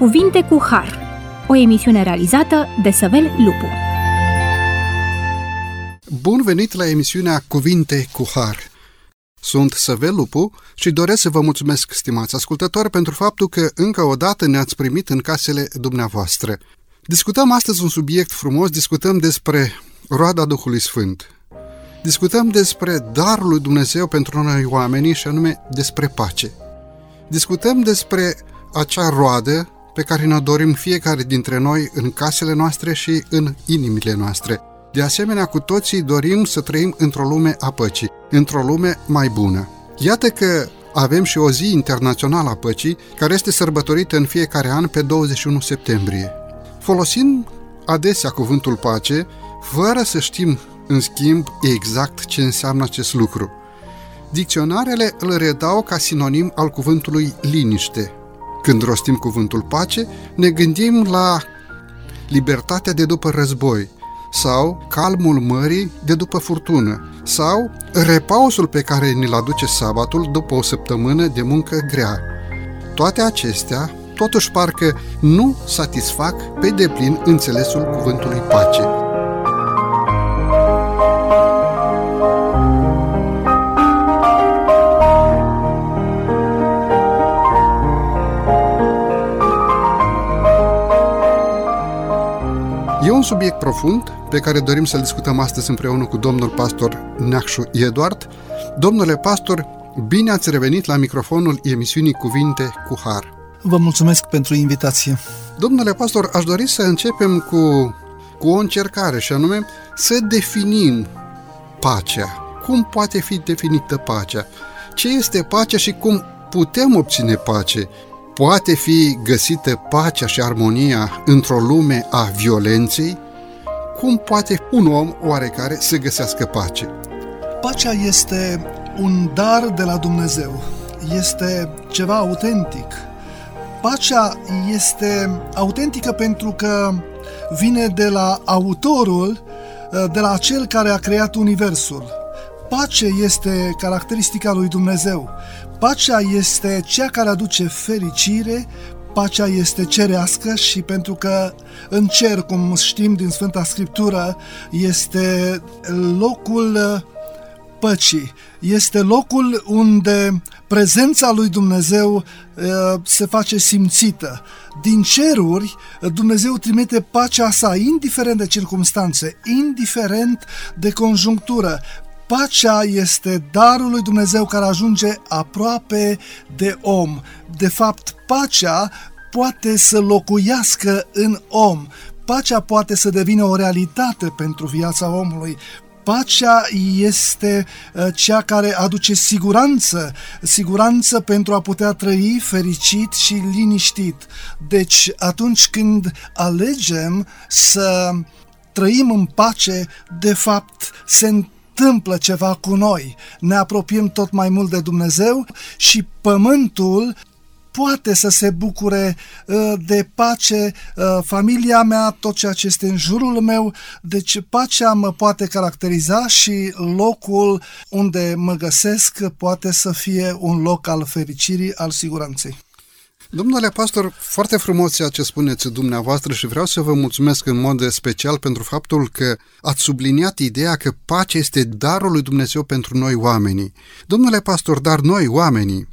Cuvinte cu Har, o emisiune realizată de Săvel Lupu. Bun venit la emisiunea Cuvinte cu Har. Sunt Săvel Lupu și doresc să vă mulțumesc, stimați ascultători, pentru faptul că încă o dată ne-ați primit în casele dumneavoastră. Discutăm astăzi un subiect frumos, discutăm despre roada Duhului Sfânt. Discutăm despre darul lui Dumnezeu pentru noi oamenii și anume despre pace. Discutăm despre acea roadă pe care ne dorim fiecare dintre noi în casele noastre și în inimile noastre. De asemenea, cu toții dorim să trăim într-o lume a păcii, într-o lume mai bună. Iată că avem și o zi internațională a păcii, care este sărbătorită în fiecare an pe 21 septembrie. Folosim adesea cuvântul pace, fără să știm, în schimb, exact ce înseamnă acest lucru. Dicționarele îl redau ca sinonim al cuvântului liniște. Când rostim cuvântul pace, ne gândim la libertatea de după război, sau calmul mării de după furtună, sau repausul pe care ni-l aduce sabatul după o săptămână de muncă grea. Toate acestea, totuși parcă nu satisfac pe deplin înțelesul cuvântului pace. Un subiect profund pe care dorim să-l discutăm astăzi împreună cu domnul pastor Neacșu Eduard. Domnule pastor, bine ați revenit la microfonul emisiunii Cuvinte cu Har. Vă mulțumesc pentru invitație. Domnule pastor, aș dori să începem cu, cu o încercare și anume să definim pacea. Cum poate fi definită pacea? Ce este pacea și cum putem obține pace? Poate fi găsită pacea și armonia într-o lume a violenței? Cum poate un om oarecare să găsească pace? Pacea este un dar de la Dumnezeu. Este ceva autentic. Pacea este autentică pentru că vine de la autorul, de la cel care a creat universul. Pace este caracteristica lui Dumnezeu. Pacea este cea care aduce fericire, pacea este cerească și pentru că în cer, cum știm din Sfânta Scriptură, este locul păcii, este locul unde prezența lui Dumnezeu se face simțită. Din ceruri, Dumnezeu trimite pacea sa, indiferent de circumstanțe, indiferent de conjunctură. Pacea este darul lui Dumnezeu care ajunge aproape de om. De fapt, pacea poate să locuiască în om. Pacea poate să devină o realitate pentru viața omului. Pacea este cea care aduce siguranță, siguranță pentru a putea trăi fericit și liniștit. Deci, atunci când alegem să trăim în pace, de fapt, se întâmplă ceva cu noi. Ne apropiem tot mai mult de Dumnezeu și pământul poate să se bucure uh, de pace, uh, familia mea, tot ceea ce este în jurul meu, deci pacea mă poate caracteriza și locul unde mă găsesc poate să fie un loc al fericirii, al siguranței. Domnule pastor, foarte frumos ceea ce spuneți dumneavoastră și vreau să vă mulțumesc în mod special pentru faptul că ați subliniat ideea că pacea este darul lui Dumnezeu pentru noi oamenii. Domnule pastor, dar noi oamenii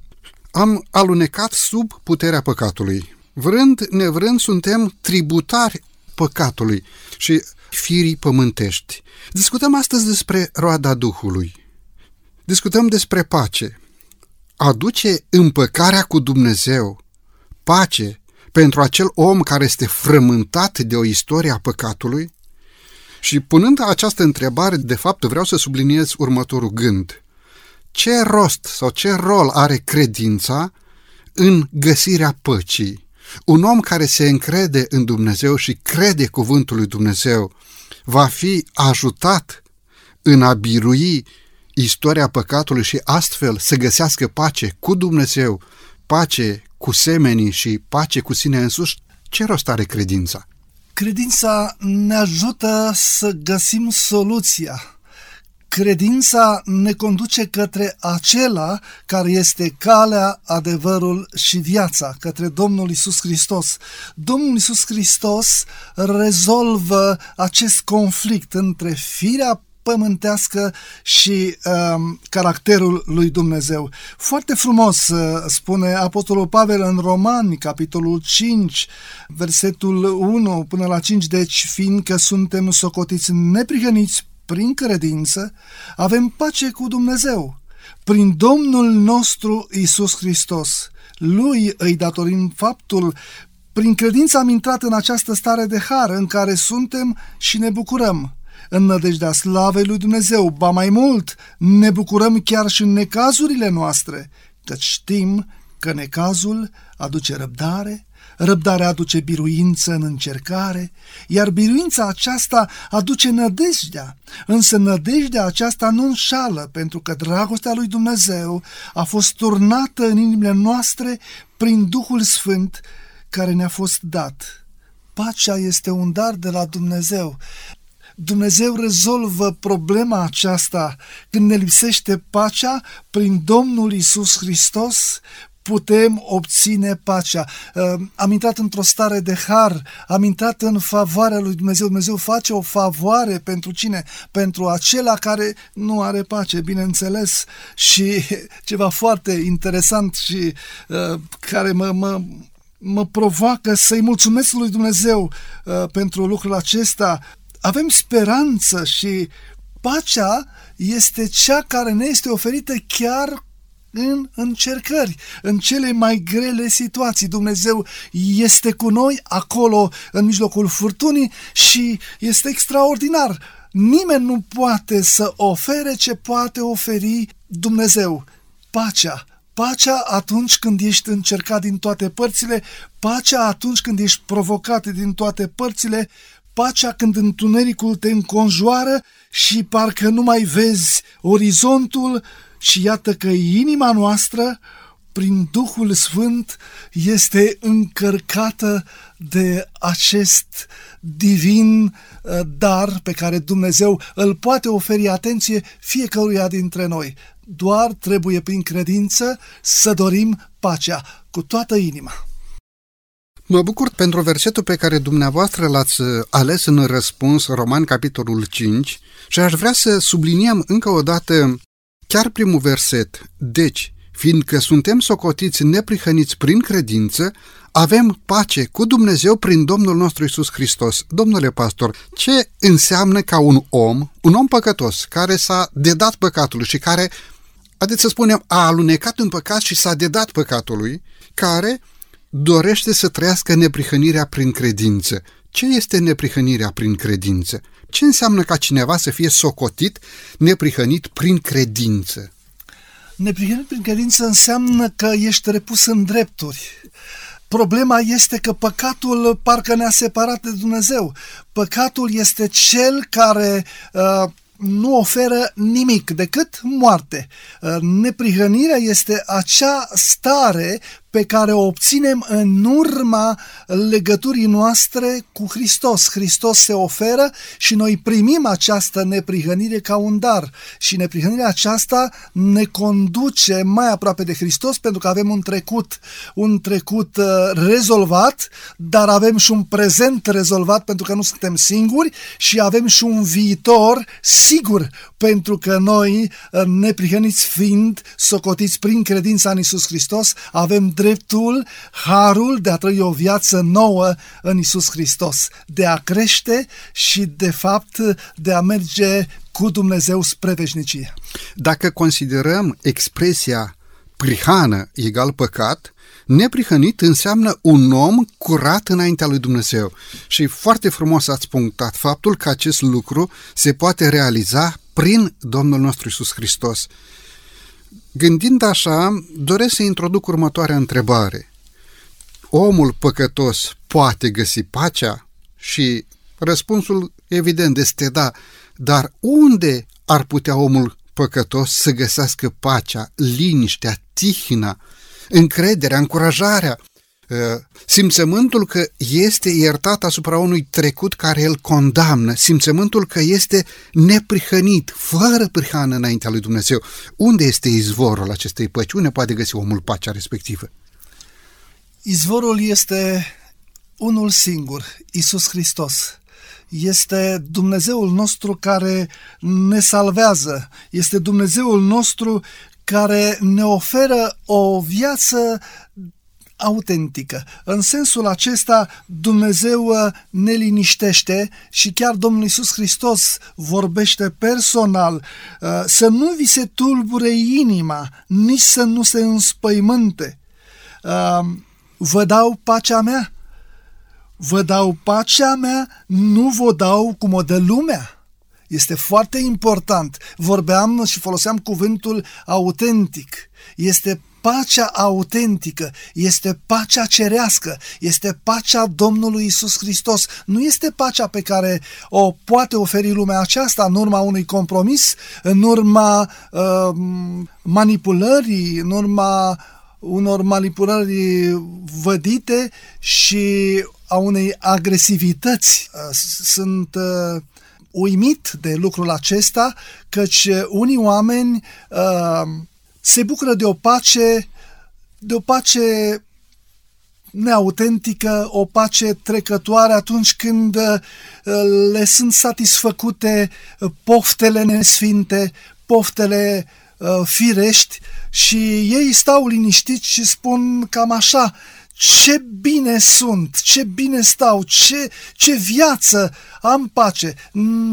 am alunecat sub puterea păcatului. Vrând, nevrând, suntem tributari păcatului și firii pământești. Discutăm astăzi despre roada Duhului. Discutăm despre pace. Aduce împăcarea cu Dumnezeu pace pentru acel om care este frământat de o istorie a păcatului? Și punând această întrebare, de fapt vreau să subliniez următorul gând. Ce rost sau ce rol are credința în găsirea păcii? Un om care se încrede în Dumnezeu și crede cuvântul lui Dumnezeu va fi ajutat în a birui istoria păcatului și astfel să găsească pace cu Dumnezeu, pace cu semenii și pace cu sine însuși, ce rost are credința? Credința ne ajută să găsim soluția. Credința ne conduce către acela care este calea, adevărul și viața, către Domnul Isus Hristos. Domnul Isus Hristos rezolvă acest conflict între firea pământească și um, caracterul lui Dumnezeu. Foarte frumos uh, spune Apostolul Pavel în Romani, capitolul 5, versetul 1 până la 5, deci fiindcă suntem socotiți neprihăniți prin credință, avem pace cu Dumnezeu prin Domnul nostru Isus Hristos. Lui îi datorim faptul prin credință am intrat în această stare de har în care suntem și ne bucurăm în nădejdea slavei lui Dumnezeu. Ba mai mult, ne bucurăm chiar și în necazurile noastre, căci știm că necazul aduce răbdare, răbdarea aduce biruință în încercare, iar biruința aceasta aduce nădejdea. Însă nădejdea aceasta nu înșală, pentru că dragostea lui Dumnezeu a fost turnată în inimile noastre prin Duhul Sfânt care ne-a fost dat. Pacea este un dar de la Dumnezeu. Dumnezeu rezolvă problema aceasta când ne lipsește pacea prin Domnul Isus Hristos, putem obține pacea. Ehm, am intrat într-o stare de har, am intrat în favoarea lui Dumnezeu. Dumnezeu face o favoare pentru cine? Pentru acela care nu are pace, bineînțeles. Și ceva foarte interesant și uh, care mă, mă, mă provoacă să-i mulțumesc lui Dumnezeu uh, pentru lucrul acesta avem speranță și pacea este cea care ne este oferită chiar în încercări, în cele mai grele situații. Dumnezeu este cu noi acolo, în mijlocul furtunii și este extraordinar. Nimeni nu poate să ofere ce poate oferi Dumnezeu. Pacea, Pacea atunci când ești încercat din toate părțile, pacea atunci când ești provocat din toate părțile, pacea când întunericul te înconjoară și parcă nu mai vezi orizontul și iată că inima noastră, prin Duhul Sfânt, este încărcată de acest divin uh, dar pe care Dumnezeu îl poate oferi atenție fiecăruia dintre noi. Doar trebuie prin credință să dorim pacea cu toată inima. Mă bucur pentru versetul pe care dumneavoastră l-ați ales în răspuns, Roman, capitolul 5, și aș vrea să subliniem încă o dată chiar primul verset. Deci, fiindcă suntem socotiți neprihăniți prin credință, avem pace cu Dumnezeu prin Domnul nostru Isus Hristos. Domnule pastor, ce înseamnă ca un om, un om păcătos, care s-a dedat păcatului și care, adică să spunem, a alunecat în păcat și s-a dedat păcatului, care dorește să trăiască neprihănirea prin credință. Ce este neprihănirea prin credință? Ce înseamnă ca cineva să fie socotit, neprihănit prin credință? Neprihănit prin credință înseamnă că ești repus în drepturi. Problema este că păcatul parcă ne-a separat de Dumnezeu. Păcatul este cel care uh, nu oferă nimic decât moarte. Uh, neprihănirea este acea stare pe care o obținem în urma legăturii noastre cu Hristos. Hristos se oferă și noi primim această neprihănire ca un dar. Și neprihănirea aceasta ne conduce mai aproape de Hristos pentru că avem un trecut, un trecut uh, rezolvat, dar avem și un prezent rezolvat pentru că nu suntem singuri și avem și un viitor sigur pentru că noi, uh, neprihăniți fiind, socotiți prin credința în Isus Hristos, avem dreptul, harul de a trăi o viață nouă în Isus Hristos, de a crește și, de fapt, de a merge cu Dumnezeu spre veșnicie. Dacă considerăm expresia prihană egal păcat, Neprihănit înseamnă un om curat înaintea lui Dumnezeu. Și foarte frumos ați punctat faptul că acest lucru se poate realiza prin Domnul nostru Isus Hristos. Gândind așa, doresc să introduc următoarea întrebare. Omul păcătos poate găsi pacea? Și răspunsul evident este da, dar unde ar putea omul păcătos să găsească pacea, liniștea, tihna, încrederea, încurajarea? Simțământul că este iertat asupra unui trecut care îl condamnă, simțământul că este neprihănit, fără prihană înaintea lui Dumnezeu. Unde este izvorul acestei păci? Unde poate găsi omul pacea respectivă? Izvorul este unul singur, Isus Hristos. Este Dumnezeul nostru care ne salvează, este Dumnezeul nostru care ne oferă o viață autentică. În sensul acesta, Dumnezeu uh, ne liniștește și chiar Domnul Isus Hristos vorbește personal uh, să nu vi se tulbure inima, nici să nu se înspăimânte. Uh, vă dau pacea mea, vă dau pacea mea, nu vă dau cum o dă lumea. Este foarte important. Vorbeam și foloseam cuvântul autentic. Este pacea autentică, este pacea cerească, este pacea Domnului Isus Hristos. Nu este pacea pe care o poate oferi lumea aceasta în urma unui compromis, în urma uh, manipulării, în urma unor manipulări vădite și a unei agresivități. Uh, sunt uh, uimit de lucrul acesta, căci unii oameni uh, se bucură de o pace, de o pace neautentică, o pace trecătoare atunci când uh, le sunt satisfăcute poftele nesfinte, poftele uh, firești și ei stau liniștiți și spun cam așa, ce bine sunt, ce bine stau, ce, ce viață am pace.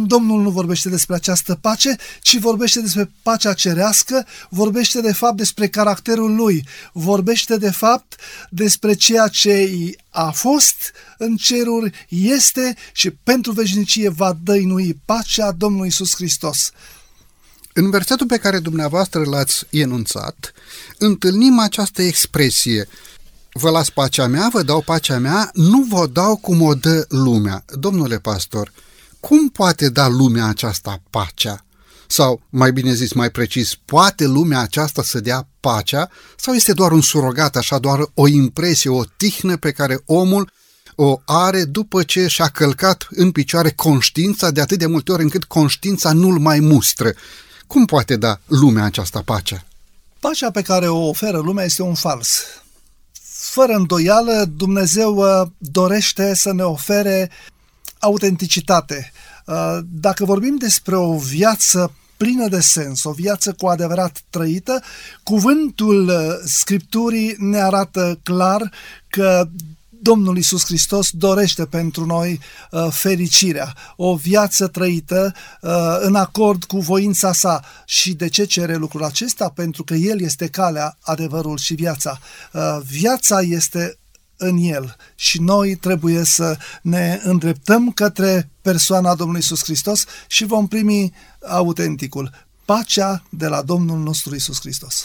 Domnul nu vorbește despre această pace, ci vorbește despre pacea cerească, vorbește de fapt despre caracterul lui, vorbește de fapt despre ceea ce a fost în ceruri, este și pentru veșnicie va dăinui pacea Domnului Isus Hristos. În versetul pe care dumneavoastră l-ați enunțat, întâlnim această expresie – vă las pacea mea, vă dau pacea mea, nu vă dau cum o dă lumea. Domnule pastor, cum poate da lumea aceasta pacea? Sau, mai bine zis, mai precis, poate lumea aceasta să dea pacea sau este doar un surogat, așa, doar o impresie, o tihnă pe care omul o are după ce și-a călcat în picioare conștiința de atât de multe ori încât conștiința nu-l mai mustră. Cum poate da lumea aceasta pacea? Pacea pe care o oferă lumea este un fals fără îndoială, Dumnezeu uh, dorește să ne ofere autenticitate. Uh, dacă vorbim despre o viață plină de sens, o viață cu adevărat trăită, cuvântul uh, Scripturii ne arată clar că Domnul Isus Hristos dorește pentru noi uh, fericirea, o viață trăită uh, în acord cu voința sa. Și de ce cere lucrul acesta? Pentru că El este calea, adevărul și viața. Uh, viața este în El și noi trebuie să ne îndreptăm către persoana Domnului Isus Hristos și vom primi autenticul, pacea de la Domnul nostru Isus Hristos.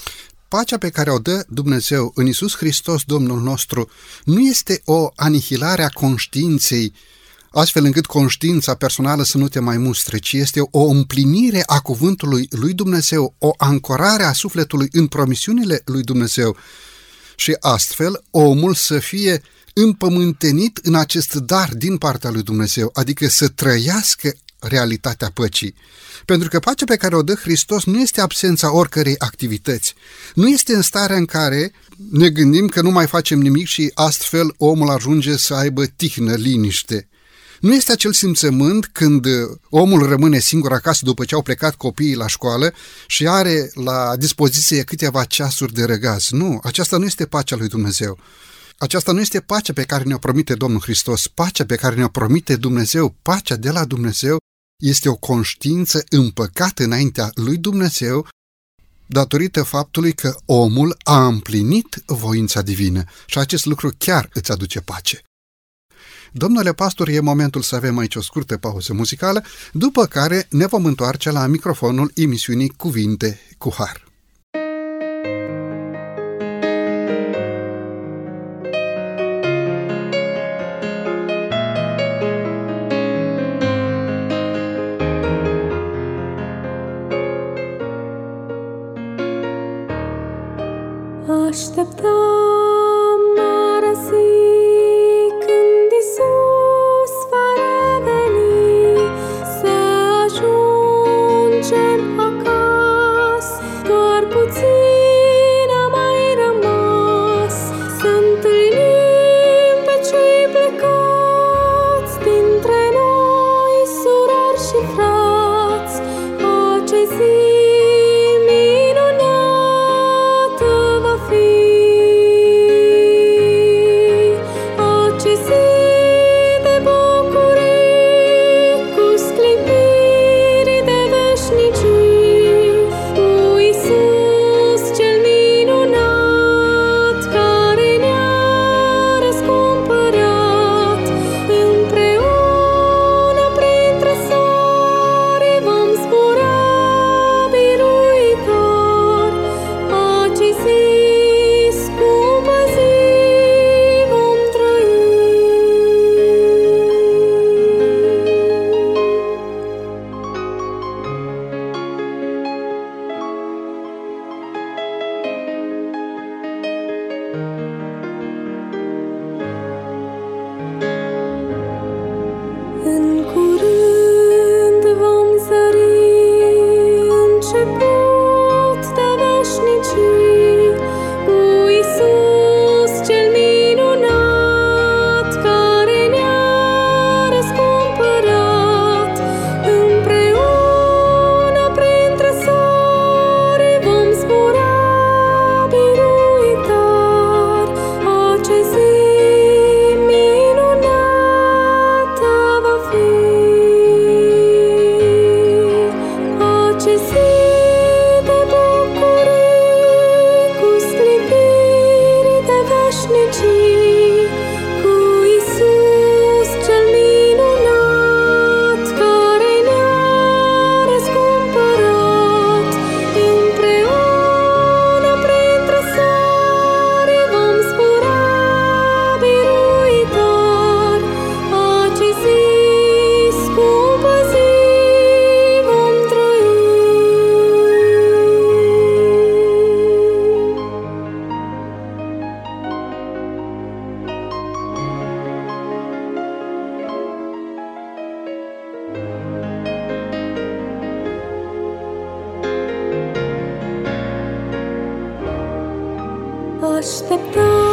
Pacea pe care o dă Dumnezeu în Isus Hristos, Domnul nostru, nu este o anihilare a conștiinței, astfel încât conștiința personală să nu te mai mustre, ci este o împlinire a cuvântului lui Dumnezeu, o ancorare a sufletului în promisiunile lui Dumnezeu. Și astfel omul să fie împământenit în acest dar din partea lui Dumnezeu, adică să trăiască realitatea păcii. Pentru că pacea pe care o dă Hristos nu este absența oricărei activități. Nu este în starea în care ne gândim că nu mai facem nimic și astfel omul ajunge să aibă tihnă, liniște. Nu este acel simțământ când omul rămâne singur acasă după ce au plecat copiii la școală și are la dispoziție câteva ceasuri de răgaz. Nu, aceasta nu este pacea lui Dumnezeu. Aceasta nu este pacea pe care ne-o promite Domnul Hristos. Pacea pe care ne-o promite Dumnezeu, pacea de la Dumnezeu, este o conștiință împăcată înaintea lui Dumnezeu datorită faptului că omul a împlinit voința divină și acest lucru chiar îți aduce pace. Domnule pastor, e momentul să avem aici o scurtă pauză muzicală, după care ne vom întoarce la microfonul emisiunii Cuvinte cu Har. wash the blood.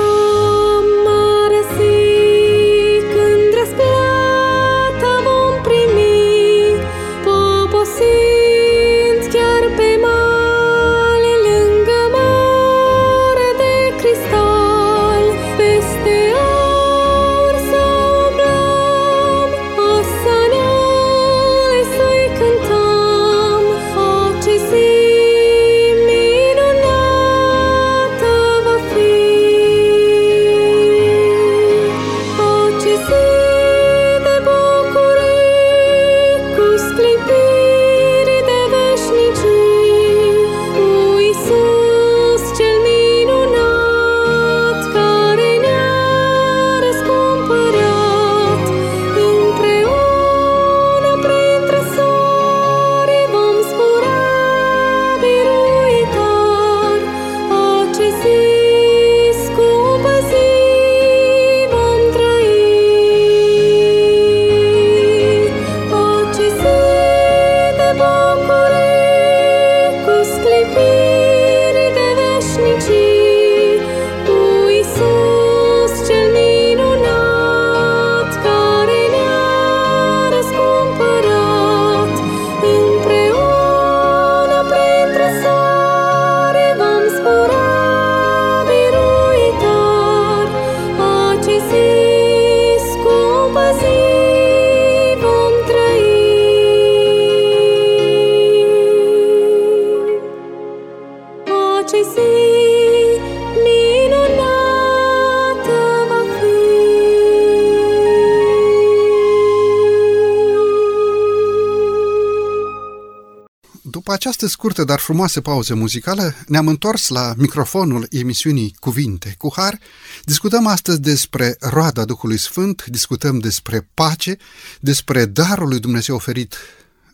Această scurtă, dar frumoasă pauză muzicală, ne-am întors la microfonul emisiunii Cuvinte cu Har. Discutăm astăzi despre roada Duhului Sfânt, discutăm despre pace, despre darul lui Dumnezeu oferit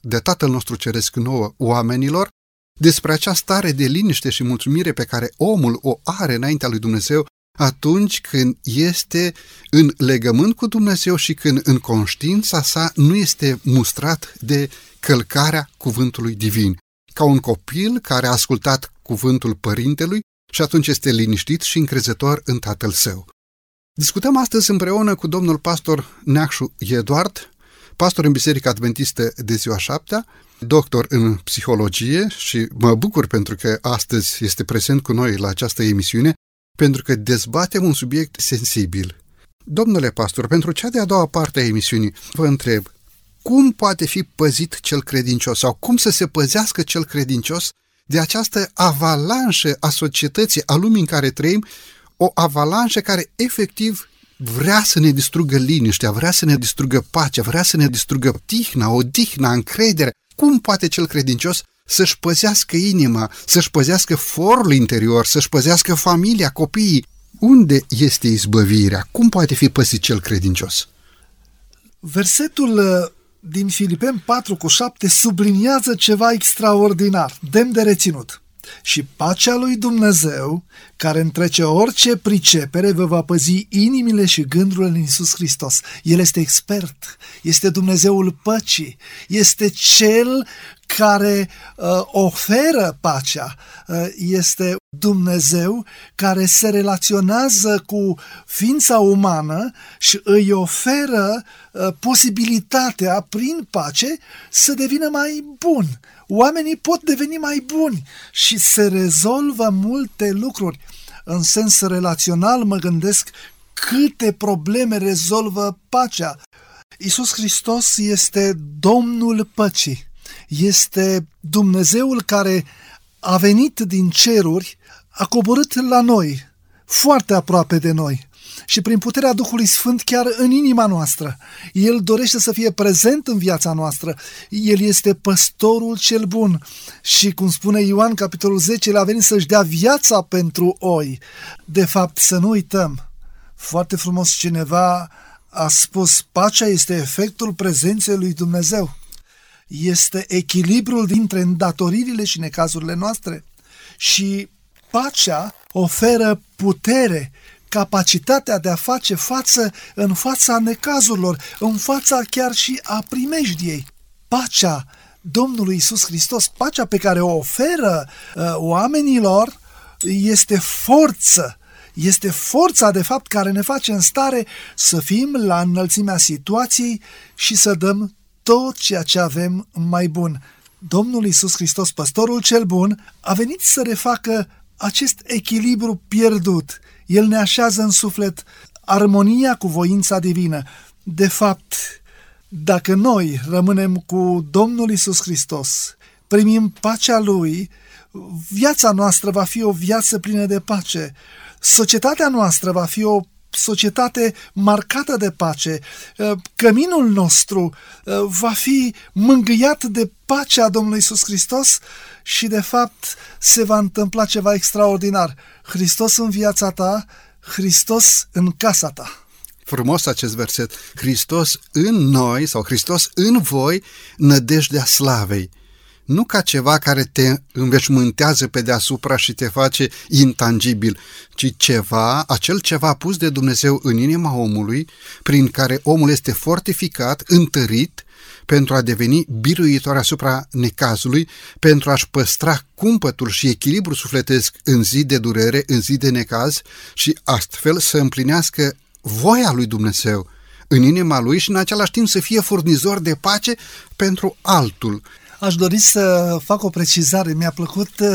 de Tatăl nostru Ceresc nouă oamenilor, despre această stare de liniște și mulțumire pe care omul o are înaintea lui Dumnezeu atunci când este în legământ cu Dumnezeu și când în conștiința sa nu este mustrat de călcarea cuvântului divin ca un copil care a ascultat cuvântul părintelui și atunci este liniștit și încrezător în tatăl său. Discutăm astăzi împreună cu domnul pastor Neacșu Eduard, pastor în Biserica Adventistă de ziua șaptea, doctor în psihologie și mă bucur pentru că astăzi este prezent cu noi la această emisiune, pentru că dezbatem un subiect sensibil. Domnule pastor, pentru cea de-a doua parte a emisiunii, vă întreb, cum poate fi păzit cel credincios sau cum să se păzească cel credincios de această avalanșă a societății, a lumii în care trăim, o avalanșă care efectiv vrea să ne distrugă liniștea, vrea să ne distrugă pacea, vrea să ne distrugă tihna, odihna, încredere. Cum poate cel credincios să-și păzească inima, să-și păzească forul interior, să-și păzească familia, copiii? Unde este izbăvirea? Cum poate fi păzit cel credincios? Versetul din Filipeni 4 cu 7 subliniază ceva extraordinar, demn de reținut. Și pacea lui Dumnezeu, care întrece orice pricepere, vă va păzi inimile și gândurile în Iisus Hristos. El este expert, este Dumnezeul păcii, este Cel care uh, oferă pacea, uh, este Dumnezeu care se relaționează cu ființa umană și îi oferă uh, posibilitatea, prin pace, să devină mai bun. Oamenii pot deveni mai buni și se rezolvă multe lucruri. În sens relațional mă gândesc câte probleme rezolvă pacea. Iisus Hristos este Domnul păcii este Dumnezeul care a venit din ceruri, a coborât la noi, foarte aproape de noi și prin puterea Duhului Sfânt chiar în inima noastră. El dorește să fie prezent în viața noastră. El este păstorul cel bun și, cum spune Ioan, capitolul 10, el a venit să-și dea viața pentru oi. De fapt, să nu uităm, foarte frumos cineva a spus, pacea este efectul prezenței lui Dumnezeu este echilibrul dintre îndatoririle și necazurile noastre. Și pacea oferă putere, capacitatea de a face față în fața necazurilor, în fața chiar și a primejdiei. Pacea Domnului Isus Hristos, pacea pe care o oferă uh, oamenilor, este forță, este forța de fapt care ne face în stare să fim la înălțimea situației și să dăm tot ceea ce avem mai bun. Domnul Isus Hristos, păstorul cel bun, a venit să refacă acest echilibru pierdut. El ne așează în suflet armonia cu voința divină. De fapt, dacă noi rămânem cu Domnul Isus Hristos, primim pacea Lui, viața noastră va fi o viață plină de pace. Societatea noastră va fi o societate marcată de pace. Uh, căminul nostru uh, va fi mângâiat de pacea Domnului Isus Hristos și, de fapt, se va întâmpla ceva extraordinar. Hristos în viața ta, Hristos în casa ta. Frumos acest verset. Hristos în noi sau Hristos în voi, nădejdea slavei nu ca ceva care te înveșmântează pe deasupra și te face intangibil, ci ceva, acel ceva pus de Dumnezeu în inima omului, prin care omul este fortificat, întărit, pentru a deveni biruitor asupra necazului, pentru a-și păstra cumpătul și echilibru sufletesc în zi de durere, în zi de necaz și astfel să împlinească voia lui Dumnezeu în inima lui și în același timp să fie furnizor de pace pentru altul. Aș dori să fac o precizare. Mi-a plăcut uh,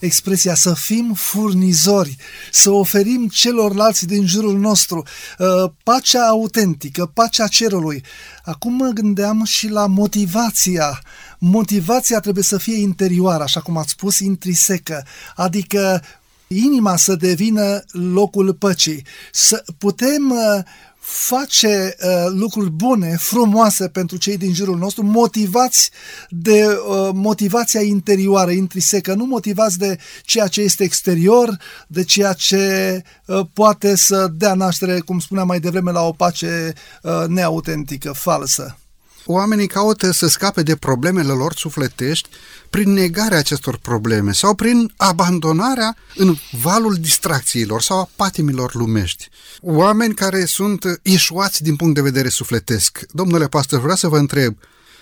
expresia să fim furnizori, să oferim celorlalți din jurul nostru uh, pacea autentică, pacea cerului. Acum mă gândeam și la motivația. Motivația trebuie să fie interioară, așa cum ați spus, intrisecă, adică inima să devină locul păcii. Să putem uh, face uh, lucruri bune, frumoase pentru cei din jurul nostru, motivați de uh, motivația interioară, intrisecă, nu motivați de ceea ce este exterior, de ceea ce uh, poate să dea naștere, cum spuneam mai devreme, la o pace uh, neautentică, falsă. Oamenii caută să scape de problemele lor sufletești prin negarea acestor probleme sau prin abandonarea în valul distracțiilor sau a patimilor lumești. Oameni care sunt ieșuați din punct de vedere sufletesc. Domnule pastor, vreau să vă întreb,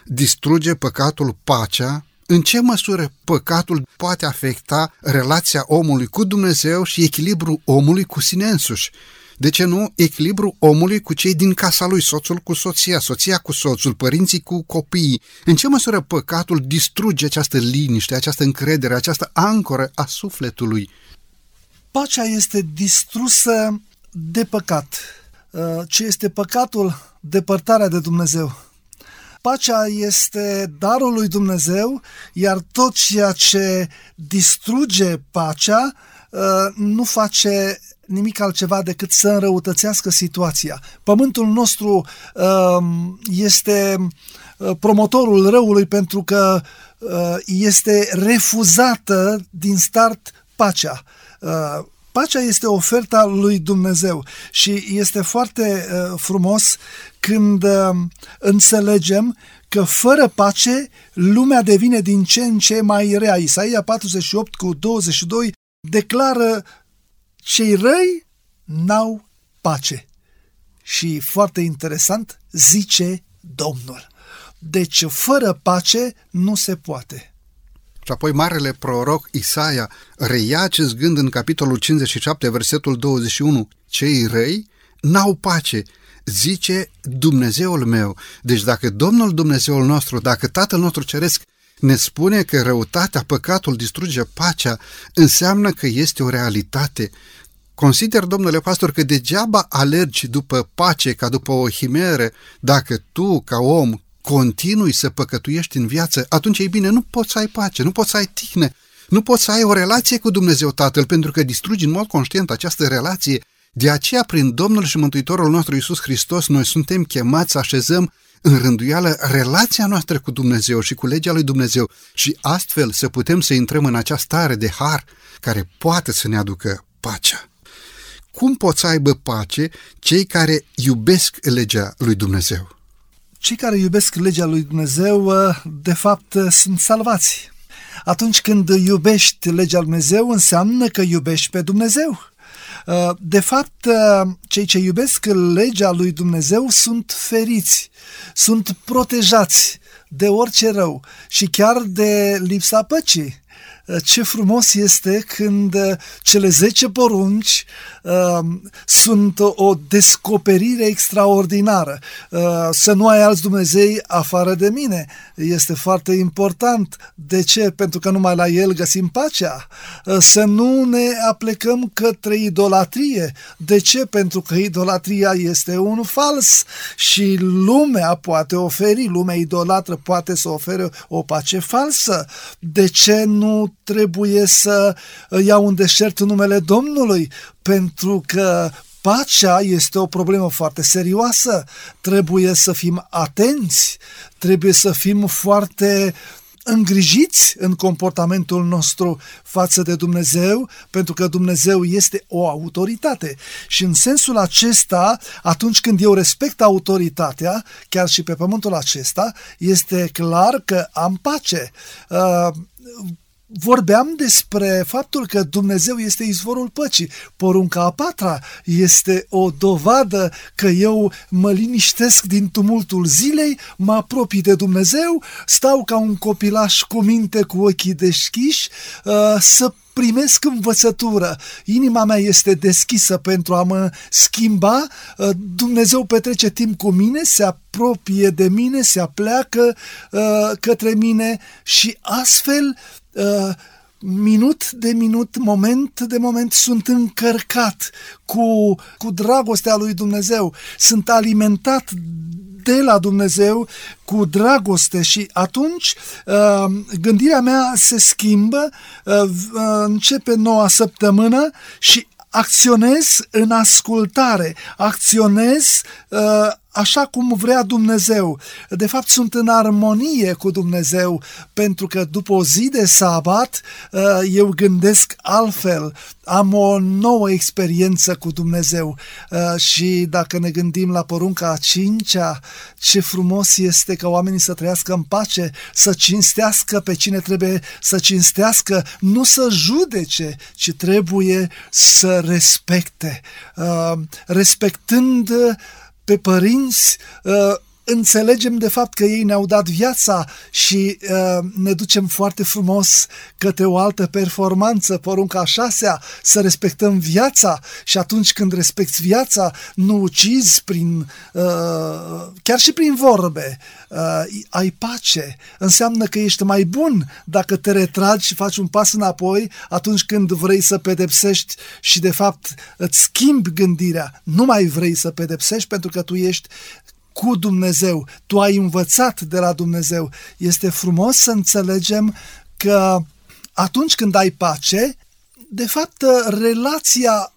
distruge păcatul pacea? În ce măsură păcatul poate afecta relația omului cu Dumnezeu și echilibrul omului cu sine însuși? De ce nu echilibru omului cu cei din casa lui, soțul cu soția, soția cu soțul, părinții cu copiii? În ce măsură păcatul distruge această liniște, această încredere, această ancoră a sufletului? Pacea este distrusă de păcat. Uh, ce este păcatul? Depărtarea de Dumnezeu. Pacea este darul lui Dumnezeu, iar tot ceea ce distruge pacea uh, nu face nimic altceva decât să înrăutățească situația. Pământul nostru um, este uh, promotorul răului pentru că uh, este refuzată din start pacea. Uh, pacea este oferta lui Dumnezeu și este foarte frumos când înțelegem că fără pace lumea devine din ce în ce mai rea. Isaia 48 cu 22 declară cei răi n-au pace. Și foarte interesant, zice Domnul. Deci fără pace nu se poate. Și apoi marele proroc Isaia reia acest gând în capitolul 57, versetul 21. Cei răi n-au pace, zice Dumnezeul meu. Deci dacă Domnul Dumnezeul nostru, dacă Tatăl nostru Ceresc ne spune că răutatea, păcatul distruge pacea, înseamnă că este o realitate. Consider, domnule pastor, că degeaba alergi după pace ca după o chimeră dacă tu, ca om, continui să păcătuiești în viață, atunci e bine, nu poți să ai pace, nu poți să ai tihne, nu poți să ai o relație cu Dumnezeu Tatăl, pentru că distrugi în mod conștient această relație. De aceea, prin Domnul și Mântuitorul nostru Isus Hristos, noi suntem chemați să așezăm în rânduială relația noastră cu Dumnezeu și cu legea lui Dumnezeu și astfel să putem să intrăm în această stare de har care poate să ne aducă pacea. Cum pot să aibă pace cei care iubesc legea lui Dumnezeu? Cei care iubesc legea lui Dumnezeu, ă, de fapt, ă, sunt salvați. Atunci când iubești legea lui Dumnezeu, înseamnă că iubești pe Dumnezeu. Ă, de fapt, cei ce iubesc legea lui Dumnezeu sunt feriți, sunt protejați de orice rău și chiar de lipsa păcii. Ce frumos este când cele 10 porunci uh, sunt o descoperire extraordinară. Uh, să nu ai alți Dumnezei afară de mine este foarte important. De ce? Pentru că numai la El găsim pacea. Uh, să nu ne aplecăm către idolatrie. De ce? Pentru că idolatria este un fals și lumea poate oferi, lumea idolatră poate să ofere o pace falsă. De ce nu trebuie să iau un deșert în numele Domnului? Pentru că Pacea este o problemă foarte serioasă. Trebuie să fim atenți, trebuie să fim foarte îngrijiți în comportamentul nostru față de Dumnezeu, pentru că Dumnezeu este o autoritate. Și în sensul acesta, atunci când eu respect autoritatea, chiar și pe pământul acesta, este clar că am pace. Uh, vorbeam despre faptul că Dumnezeu este izvorul păcii. Porunca a patra este o dovadă că eu mă liniștesc din tumultul zilei, mă apropii de Dumnezeu, stau ca un copilaș cu minte cu ochii deschiși, uh, să primesc învățătură, inima mea este deschisă pentru a mă schimba, uh, Dumnezeu petrece timp cu mine, se apropie de mine, se apleacă uh, către mine și astfel uh, minut de minut, moment de moment sunt încărcat cu, cu dragostea lui Dumnezeu, sunt alimentat de la Dumnezeu cu dragoste și atunci uh, gândirea mea se schimbă, uh, începe noua săptămână și acționez în ascultare, acționez uh, așa cum vrea Dumnezeu. De fapt, sunt în armonie cu Dumnezeu, pentru că după o zi de sabat, uh, eu gândesc altfel, am o nouă experiență cu Dumnezeu. Uh, și dacă ne gândim la porunca a cincea, ce frumos este ca oamenii să trăiască în pace, să cinstească pe cine trebuie să cinstească, nu să judece, ci trebuie să respecte. Uh, respectând pe părinți, uh, înțelegem de fapt că ei ne-au dat viața și uh, ne ducem foarte frumos către o altă performanță, porunca a șasea, să respectăm viața și atunci când respecti viața, nu ucizi prin, uh, chiar și prin vorbe, uh, ai pace. Înseamnă că ești mai bun dacă te retragi și faci un pas înapoi atunci când vrei să pedepsești și de fapt îți schimbi gândirea. Nu mai vrei să pedepsești pentru că tu ești cu Dumnezeu, tu ai învățat de la Dumnezeu. Este frumos să înțelegem că atunci când ai pace, de fapt, relația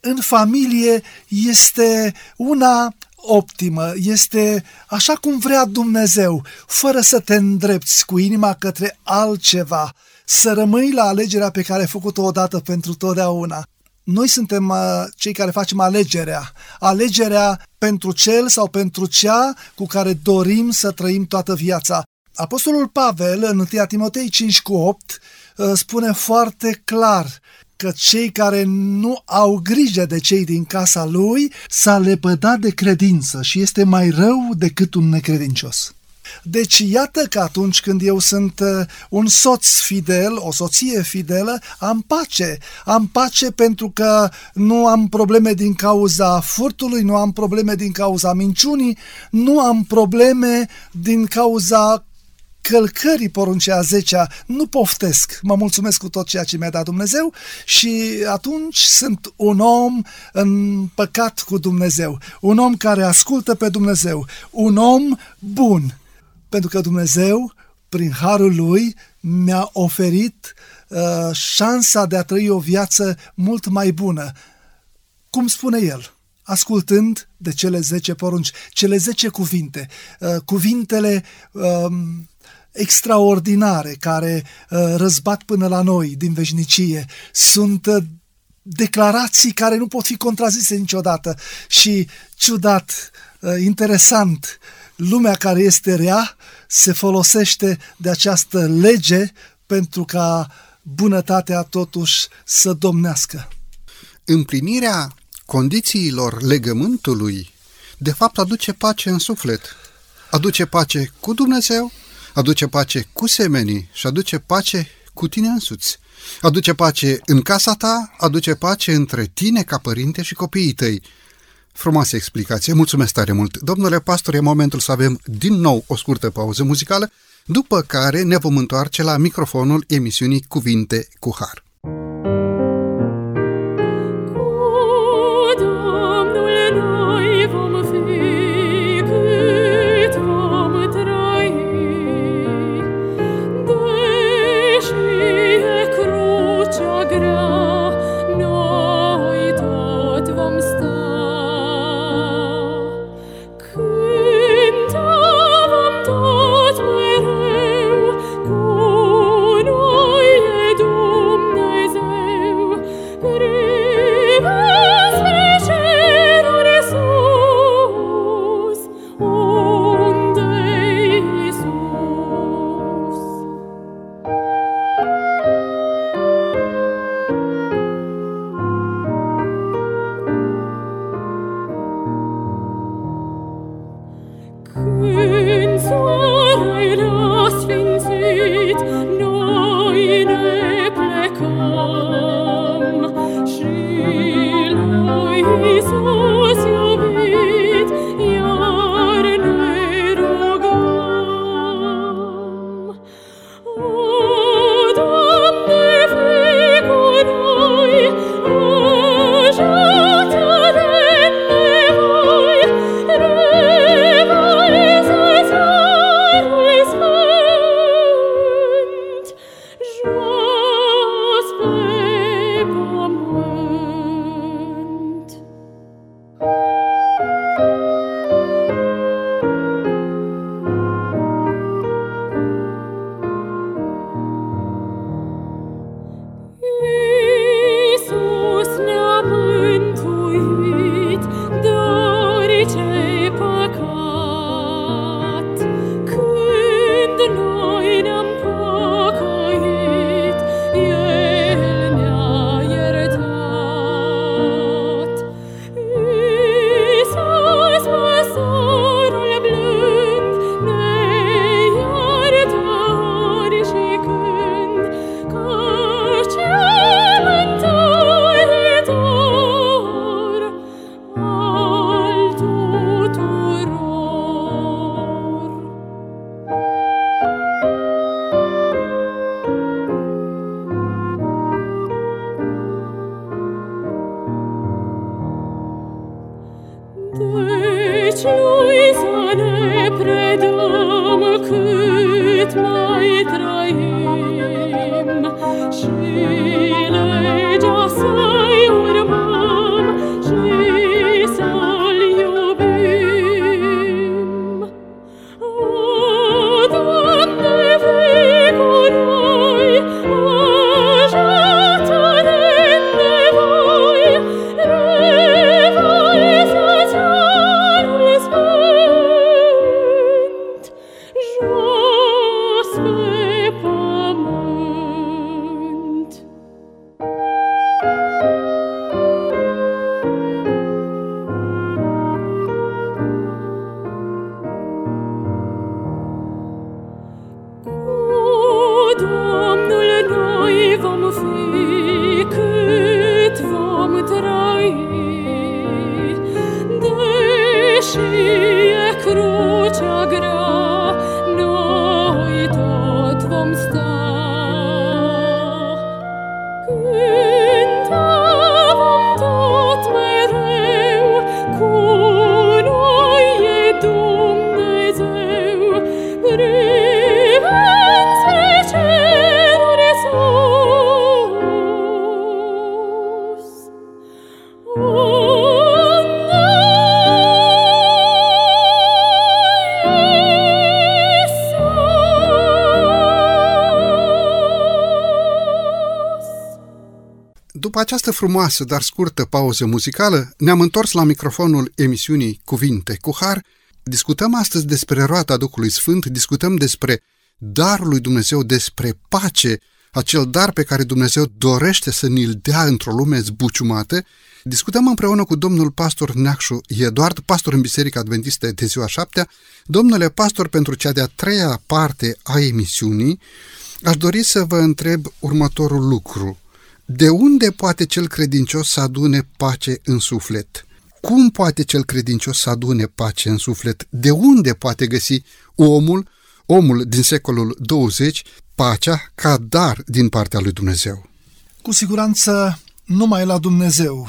în familie este una optimă, este așa cum vrea Dumnezeu, fără să te îndrepți cu inima către altceva, să rămâi la alegerea pe care ai făcut-o odată pentru totdeauna noi suntem uh, cei care facem alegerea. Alegerea pentru cel sau pentru cea cu care dorim să trăim toată viața. Apostolul Pavel, în 1 Timotei 5 cu 8, uh, spune foarte clar că cei care nu au grijă de cei din casa lui s-a lepădat de credință și este mai rău decât un necredincios. Deci iată că atunci când eu sunt uh, un soț fidel, o soție fidelă, am pace. Am pace pentru că nu am probleme din cauza furtului, nu am probleme din cauza minciunii, nu am probleme din cauza călcării poruncea a zecea, nu poftesc, mă mulțumesc cu tot ceea ce mi-a dat Dumnezeu și atunci sunt un om în păcat cu Dumnezeu, un om care ascultă pe Dumnezeu, un om bun, pentru că Dumnezeu, prin harul lui, mi-a oferit uh, șansa de a trăi o viață mult mai bună. Cum spune el? Ascultând de cele zece porunci, cele zece cuvinte, uh, cuvintele uh, extraordinare care uh, răzbat până la noi din veșnicie, sunt uh, declarații care nu pot fi contrazise niciodată și ciudat, uh, interesant, lumea care este rea se folosește de această lege pentru ca bunătatea totuși să domnească. Împlinirea condițiilor legământului de fapt aduce pace în suflet. Aduce pace cu Dumnezeu, aduce pace cu semenii și aduce pace cu tine însuți. Aduce pace în casa ta, aduce pace între tine ca părinte și copiii tăi. Frumoasă explicație, mulțumesc tare mult. Domnule pastor, e momentul să avem din nou o scurtă pauză muzicală, după care ne vom întoarce la microfonul emisiunii Cuvinte cu Har. Această frumoasă, dar scurtă pauză muzicală, ne-am întors la microfonul emisiunii Cuvinte cu Har. Discutăm astăzi despre roata Duhului Sfânt, discutăm despre darul lui Dumnezeu, despre pace, acel dar pe care Dumnezeu dorește să ni-l dea într-o lume zbuciumată. Discutăm împreună cu domnul pastor Neacșu Eduard, pastor în Biserica Adventistă de ziua șaptea. Domnule pastor, pentru cea de-a treia parte a emisiunii, aș dori să vă întreb următorul lucru. De unde poate cel credincios să adune pace în suflet? Cum poate cel credincios să adune pace în suflet? De unde poate găsi omul, omul din secolul 20, pacea ca dar din partea lui Dumnezeu? Cu siguranță numai la Dumnezeu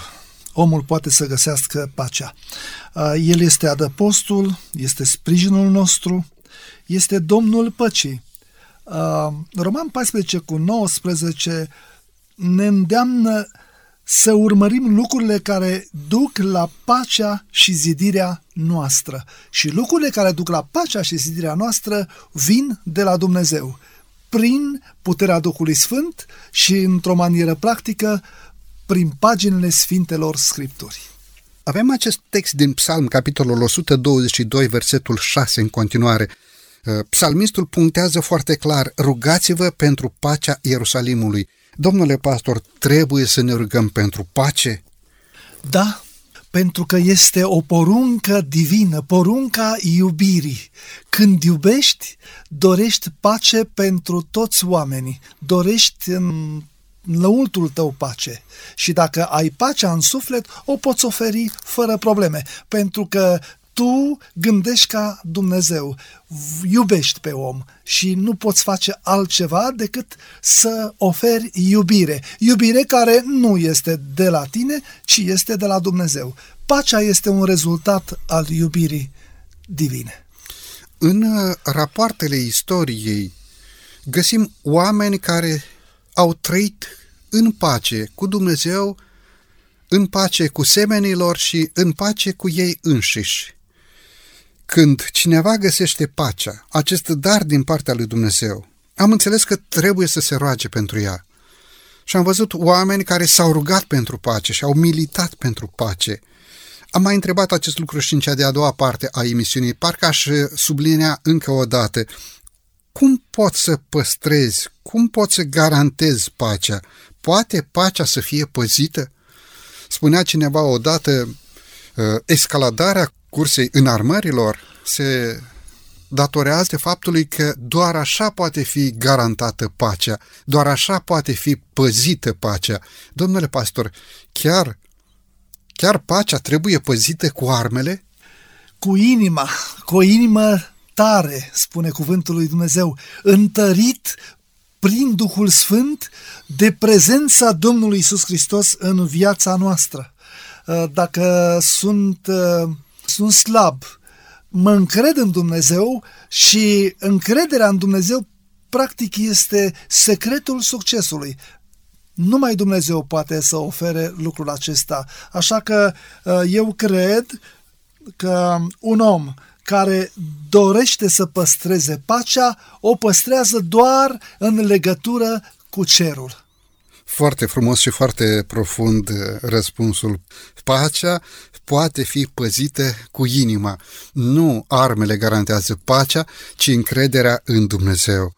omul poate să găsească pacea. El este adăpostul, este sprijinul nostru, este Domnul păcii. Roman 14 cu 19 ne îndeamnă să urmărim lucrurile care duc la pacea și zidirea noastră. Și lucrurile care duc la pacea și zidirea noastră vin de la Dumnezeu, prin puterea Duhului Sfânt și, într-o manieră practică, prin paginile Sfintelor Scripturi. Avem acest text din Psalm, capitolul 122, versetul 6 în continuare. Uh, psalmistul punctează foarte clar, rugați-vă pentru pacea Ierusalimului. Domnule pastor, trebuie să ne rugăm pentru pace? Da, pentru că este o poruncă divină, porunca iubirii. Când iubești, dorești pace pentru toți oamenii, dorești în lăultul tău pace. Și dacă ai pacea în suflet, o poți oferi fără probleme, pentru că tu gândești ca Dumnezeu, iubești pe om și nu poți face altceva decât să oferi iubire. Iubire care nu este de la tine, ci este de la Dumnezeu. Pacea este un rezultat al iubirii divine. În uh, rapoartele istoriei găsim oameni care au trăit în pace cu Dumnezeu, în pace cu semenilor și în pace cu ei înșiși. Când cineva găsește pacea, acest dar din partea lui Dumnezeu, am înțeles că trebuie să se roage pentru ea. Și am văzut oameni care s-au rugat pentru pace și au militat pentru pace. Am mai întrebat acest lucru și în cea de-a doua parte a emisiunii, parcă aș sublinea încă o dată. Cum poți să păstrezi, cum poți să garantezi pacea? Poate pacea să fie păzită? Spunea cineva odată, ă, escaladarea cursei înarmărilor se datorează faptului că doar așa poate fi garantată pacea, doar așa poate fi păzită pacea. Domnule pastor, chiar, chiar pacea trebuie păzită cu armele? Cu inima, cu o inimă tare, spune cuvântul lui Dumnezeu, întărit prin Duhul Sfânt de prezența Domnului Isus Hristos în viața noastră. Uh, dacă sunt, uh, sunt slab, mă încred în Dumnezeu și încrederea în Dumnezeu practic este secretul succesului. Numai Dumnezeu poate să ofere lucrul acesta. Așa că uh, eu cred că un om care dorește să păstreze pacea, o păstrează doar în legătură cu cerul. Foarte frumos și foarte profund uh, răspunsul. Pacea poate fi păzită cu inima. Nu armele garantează pacea, ci încrederea în Dumnezeu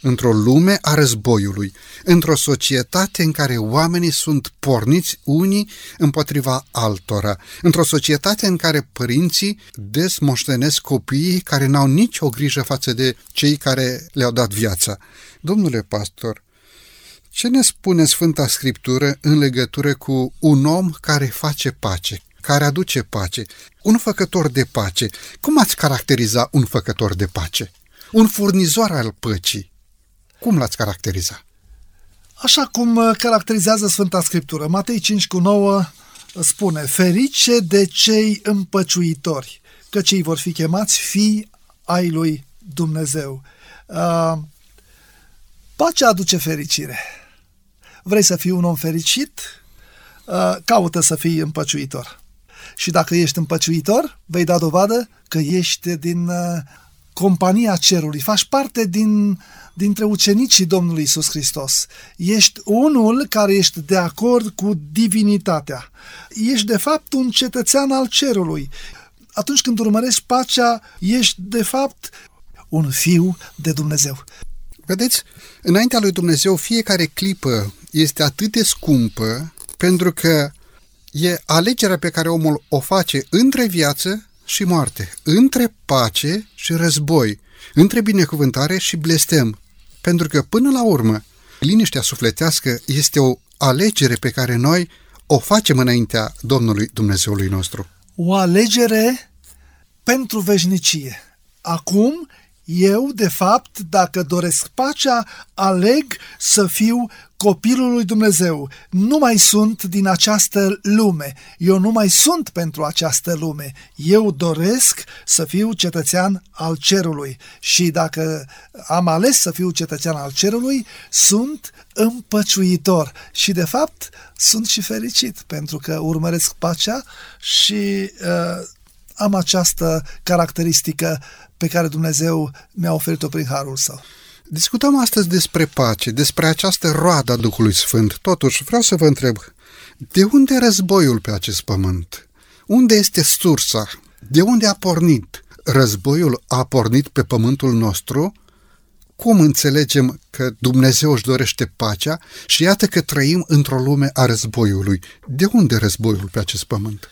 într-o lume a războiului, într-o societate în care oamenii sunt porniți unii împotriva altora, într-o societate în care părinții desmoștenesc copiii care n-au nicio grijă față de cei care le-au dat viața. Domnule pastor, ce ne spune Sfânta Scriptură în legătură cu un om care face pace, care aduce pace, un făcător de pace? Cum ați caracteriza un făcător de pace? Un furnizor al păcii? Cum l-ați caracteriza? Așa cum uh, caracterizează Sfânta Scriptură. Matei 5 cu 9 spune, Ferice de cei împăciuitori, că cei vor fi chemați fii ai lui Dumnezeu. Uh, pacea aduce fericire. Vrei să fii un om fericit? Uh, caută să fii împăciuitor. Și dacă ești împăciuitor, vei da dovadă că ești din uh, compania cerului, faci parte din, dintre ucenicii Domnului Isus Hristos. Ești unul care ești de acord cu divinitatea. Ești de fapt un cetățean al cerului. Atunci când urmărești pacea, ești de fapt un fiu de Dumnezeu. Vedeți, înaintea lui Dumnezeu fiecare clipă este atât de scumpă pentru că e alegerea pe care omul o face între viață și moarte, între pace și război, între binecuvântare și blestem. pentru că până la urmă liniștea sufletească este o alegere pe care noi o facem înaintea Domnului Dumnezeului nostru. O alegere pentru veșnicie. Acum eu, de fapt, dacă doresc pacea, aleg să fiu copilul lui Dumnezeu. Nu mai sunt din această lume. Eu nu mai sunt pentru această lume. Eu doresc să fiu cetățean al cerului. Și dacă am ales să fiu cetățean al cerului, sunt împăciuitor. Și, de fapt, sunt și fericit pentru că urmăresc pacea și uh, am această caracteristică pe care Dumnezeu mi-a oferit-o prin Harul Său. Discutăm astăzi despre pace, despre această roadă a Duhului Sfânt. Totuși, vreau să vă întreb, de unde războiul pe acest pământ? Unde este sursa? De unde a pornit? Războiul a pornit pe pământul nostru? Cum înțelegem că Dumnezeu își dorește pacea și iată că trăim într-o lume a războiului? De unde războiul pe acest pământ?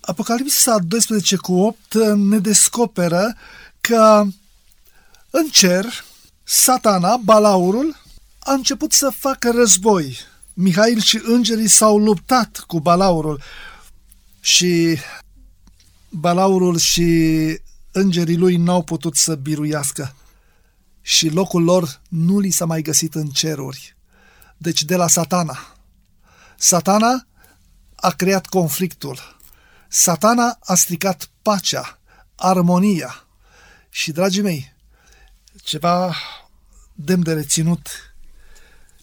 Apocalipsa 12 cu 8 ne descoperă că în cer satana, balaurul, a început să facă război. Mihail și îngerii s-au luptat cu balaurul și balaurul și îngerii lui n-au putut să biruiască și locul lor nu li s-a mai găsit în ceruri. Deci de la satana. Satana a creat conflictul. Satana a stricat pacea, armonia. Și, dragii mei, ceva demn de reținut,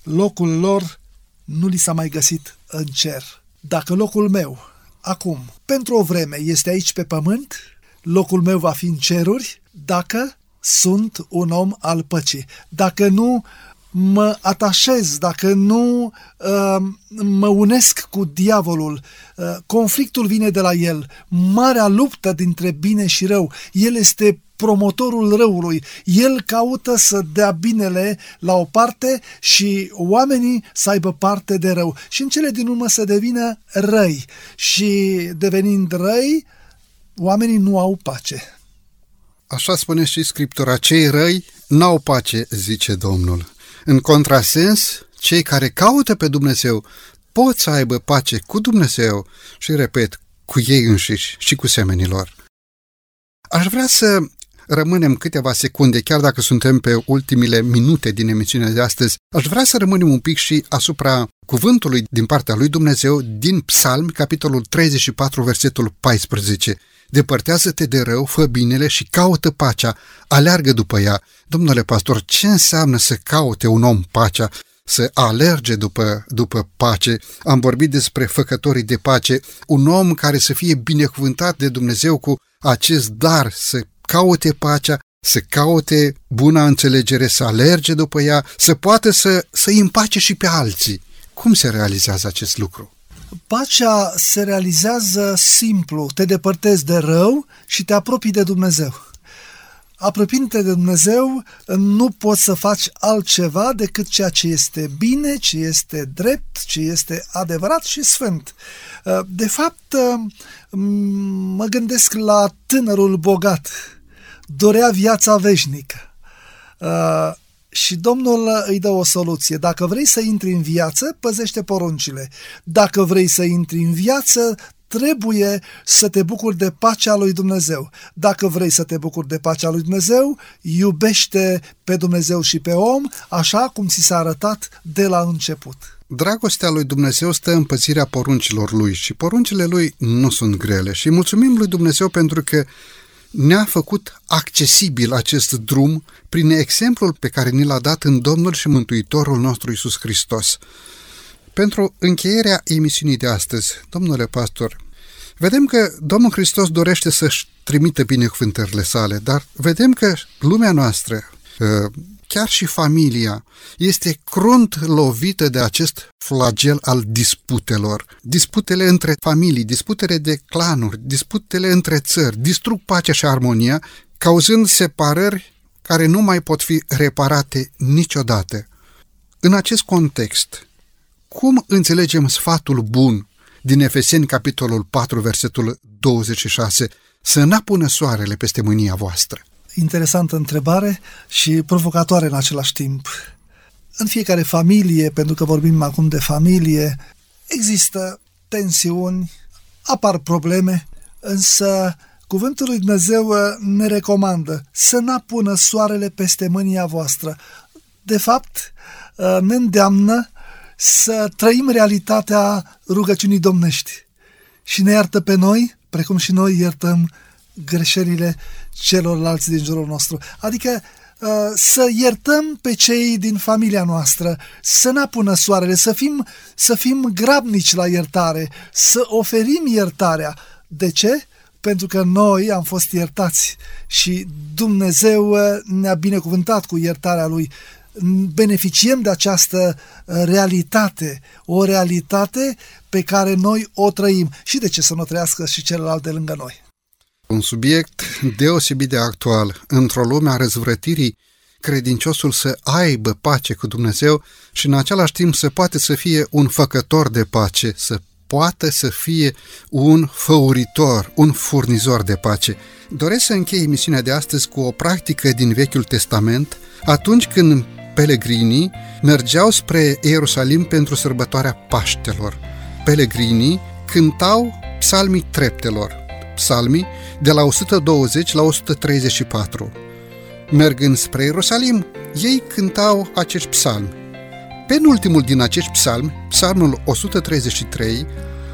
locul lor nu li s-a mai găsit în cer. Dacă locul meu, acum, pentru o vreme, este aici pe pământ, locul meu va fi în ceruri dacă sunt un om al păcii. Dacă nu mă atașez, dacă nu uh, mă unesc cu diavolul, uh, conflictul vine de la el, marea luptă dintre bine și rău, el este promotorul răului. El caută să dea binele la o parte și oamenii să aibă parte de rău. Și în cele din urmă să devină răi. Și devenind răi, oamenii nu au pace. Așa spune și Scriptura, cei răi n-au pace, zice Domnul. În contrasens, cei care caută pe Dumnezeu pot să aibă pace cu Dumnezeu și, repet, cu ei înșiși și cu semenilor. Aș vrea să rămânem câteva secunde, chiar dacă suntem pe ultimile minute din emisiunea de astăzi, aș vrea să rămânem un pic și asupra cuvântului din partea lui Dumnezeu din Psalm, capitolul 34, versetul 14. Depărtează-te de rău, fă binele și caută pacea, aleargă după ea. Domnule pastor, ce înseamnă să caute un om pacea? să alerge după, după pace. Am vorbit despre făcătorii de pace, un om care să fie binecuvântat de Dumnezeu cu acest dar, să caute pacea, să caute buna înțelegere, să alerge după ea, să poată să, să îi împace și pe alții. Cum se realizează acest lucru? Pacea se realizează simplu, te depărtezi de rău și te apropii de Dumnezeu. Apropiindu-te de Dumnezeu, nu poți să faci altceva decât ceea ce este bine, ce este drept, ce este adevărat și sfânt. De fapt, mă gândesc la tânărul bogat, dorea viața veșnică. Uh, și Domnul îi dă o soluție. Dacă vrei să intri în viață, păzește poruncile. Dacă vrei să intri în viață, trebuie să te bucuri de pacea lui Dumnezeu. Dacă vrei să te bucuri de pacea lui Dumnezeu, iubește pe Dumnezeu și pe om, așa cum ți s-a arătat de la început. Dragostea lui Dumnezeu stă în păzirea poruncilor lui și poruncile lui nu sunt grele și mulțumim lui Dumnezeu pentru că ne-a făcut accesibil acest drum prin exemplul pe care ni l-a dat în Domnul și Mântuitorul nostru Isus Hristos. Pentru încheierea emisiunii de astăzi, domnule pastor, vedem că Domnul Hristos dorește să-și trimită binecuvântările sale, dar vedem că lumea noastră, ă, chiar și familia, este crunt lovită de acest flagel al disputelor. Disputele între familii, disputele de clanuri, disputele între țări, distrug pacea și armonia, cauzând separări care nu mai pot fi reparate niciodată. În acest context, cum înțelegem sfatul bun din Efeseni, capitolul 4, versetul 26, să n-apună soarele peste mânia voastră? Interesantă întrebare și provocatoare în același timp. În fiecare familie, pentru că vorbim acum de familie, există tensiuni, apar probleme, însă Cuvântul lui Dumnezeu uh, ne recomandă să n-apună soarele peste mânia voastră. De fapt, uh, ne îndeamnă să trăim realitatea rugăciunii domnești și ne iartă pe noi, precum și noi iertăm greșelile celorlalți din jurul nostru. Adică uh, să iertăm pe cei din familia noastră, să ne apună soarele, să fim, să fim grabnici la iertare, să oferim iertarea. De ce? Pentru că noi am fost iertați și Dumnezeu uh, ne-a binecuvântat cu iertarea Lui. Beneficiem de această uh, realitate, o realitate pe care noi o trăim. Și de ce să nu trăiască și celălalt de lângă noi? Un subiect deosebit de actual. Într-o lume a răzvrătirii, credinciosul să aibă pace cu Dumnezeu și în același timp să poate să fie un făcător de pace, să poată să fie un făuritor, un furnizor de pace. Doresc să închei emisiunea de astăzi cu o practică din Vechiul Testament, atunci când pelegrinii mergeau spre Ierusalim pentru sărbătoarea Paștelor. Pelegrinii cântau psalmii treptelor, psalmii de la 120 la 134. Mergând spre Ierusalim, ei cântau acești psalmi. Penultimul din acești psalmi, psalmul 133,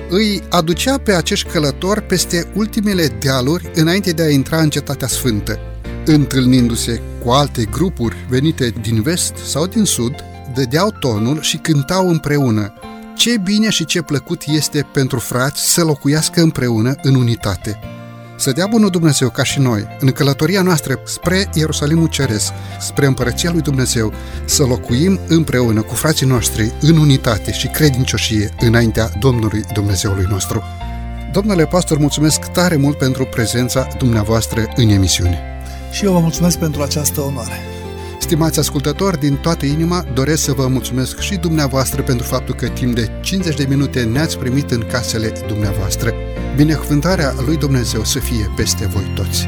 îi aducea pe acești călători peste ultimele dealuri înainte de a intra în cetatea sfântă. Întâlnindu-se cu alte grupuri venite din vest sau din sud, dădeau tonul și cântau împreună. Ce bine și ce plăcut este pentru frați să locuiască împreună în unitate. Să dea bunul Dumnezeu ca și noi, în călătoria noastră spre Ierusalimul Ceresc, spre Împărăția lui Dumnezeu, să locuim împreună cu frații noștri în unitate și credincioșie înaintea Domnului Dumnezeului nostru. Domnule pastor, mulțumesc tare mult pentru prezența dumneavoastră în emisiune. Și eu vă mulțumesc pentru această onoare. Stimați ascultători, din toată inima doresc să vă mulțumesc și dumneavoastră pentru faptul că timp de 50 de minute ne-ați primit în casele dumneavoastră. Binecuvântarea lui Dumnezeu să fie peste voi toți.